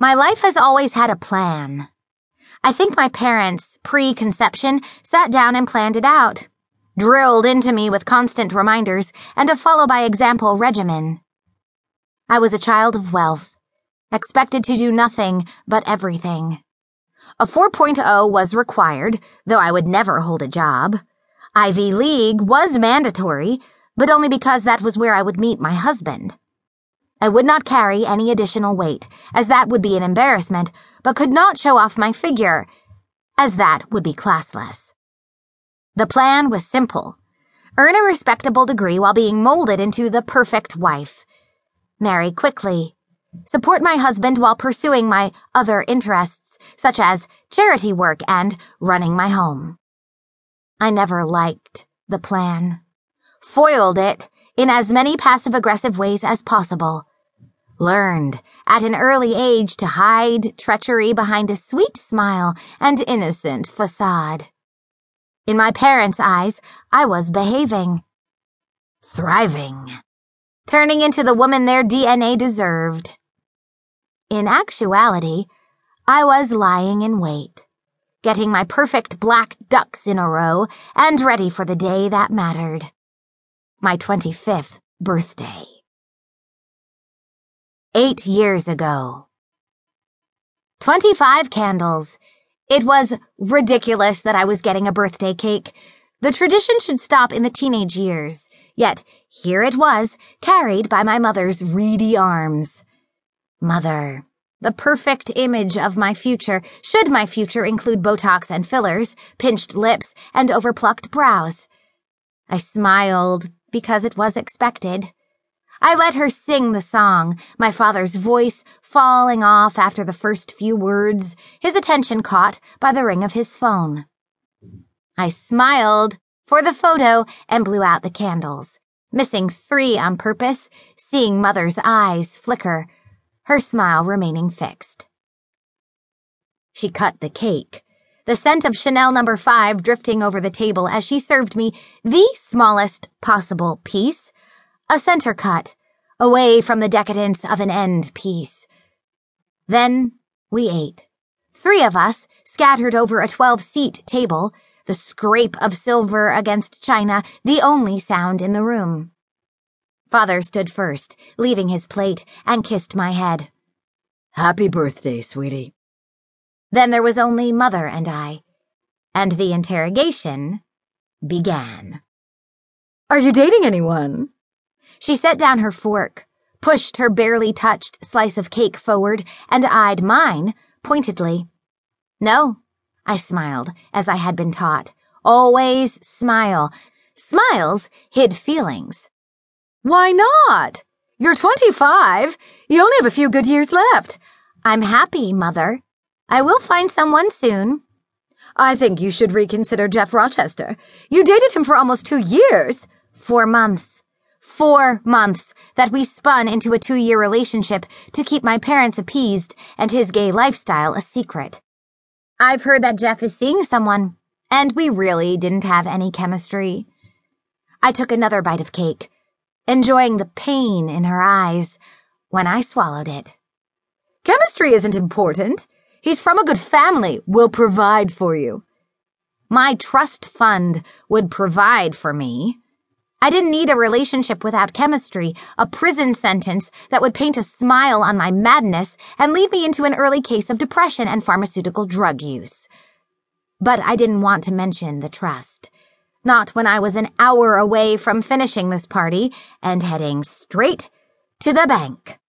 My life has always had a plan. I think my parents, pre conception, sat down and planned it out, drilled into me with constant reminders and a follow by example regimen. I was a child of wealth, expected to do nothing but everything. A 4.0 was required, though I would never hold a job. Ivy League was mandatory, but only because that was where I would meet my husband. I would not carry any additional weight, as that would be an embarrassment, but could not show off my figure, as that would be classless. The plan was simple. Earn a respectable degree while being molded into the perfect wife, marry quickly, support my husband while pursuing my other interests, such as charity work and running my home. I never liked the plan, foiled it in as many passive aggressive ways as possible learned at an early age to hide treachery behind a sweet smile and innocent facade. In my parents' eyes, I was behaving, thriving, turning into the woman their DNA deserved. In actuality, I was lying in wait, getting my perfect black ducks in a row and ready for the day that mattered. My 25th birthday eight years ago. 25 candles. It was ridiculous that I was getting a birthday cake. The tradition should stop in the teenage years. Yet, here it was, carried by my mother's reedy arms. Mother, the perfect image of my future, should my future include Botox and fillers, pinched lips, and overplucked brows. I smiled because it was expected. I let her sing the song, my father's voice falling off after the first few words, his attention caught by the ring of his phone. I smiled for the photo and blew out the candles, missing three on purpose, seeing Mother's eyes flicker, her smile remaining fixed. She cut the cake, the scent of Chanel number no. 5 drifting over the table as she served me the smallest possible piece a center cut, away from the decadence of an end piece. Then we ate. Three of us, scattered over a 12 seat table, the scrape of silver against china, the only sound in the room. Father stood first, leaving his plate, and kissed my head. Happy birthday, sweetie. Then there was only Mother and I, and the interrogation began. Are you dating anyone? She set down her fork, pushed her barely touched slice of cake forward, and eyed mine pointedly. No, I smiled, as I had been taught. Always smile. Smiles hid feelings. Why not? You're 25. You only have a few good years left. I'm happy, Mother. I will find someone soon. I think you should reconsider Jeff Rochester. You dated him for almost two years. Four months four months that we spun into a two year relationship to keep my parents appeased and his gay lifestyle a secret. I've heard that Jeff is seeing someone, and we really didn't have any chemistry. I took another bite of cake, enjoying the pain in her eyes when I swallowed it. Chemistry isn't important. He's from a good family, will provide for you. My trust fund would provide for me. I didn't need a relationship without chemistry, a prison sentence that would paint a smile on my madness and lead me into an early case of depression and pharmaceutical drug use. But I didn't want to mention the trust. Not when I was an hour away from finishing this party and heading straight to the bank.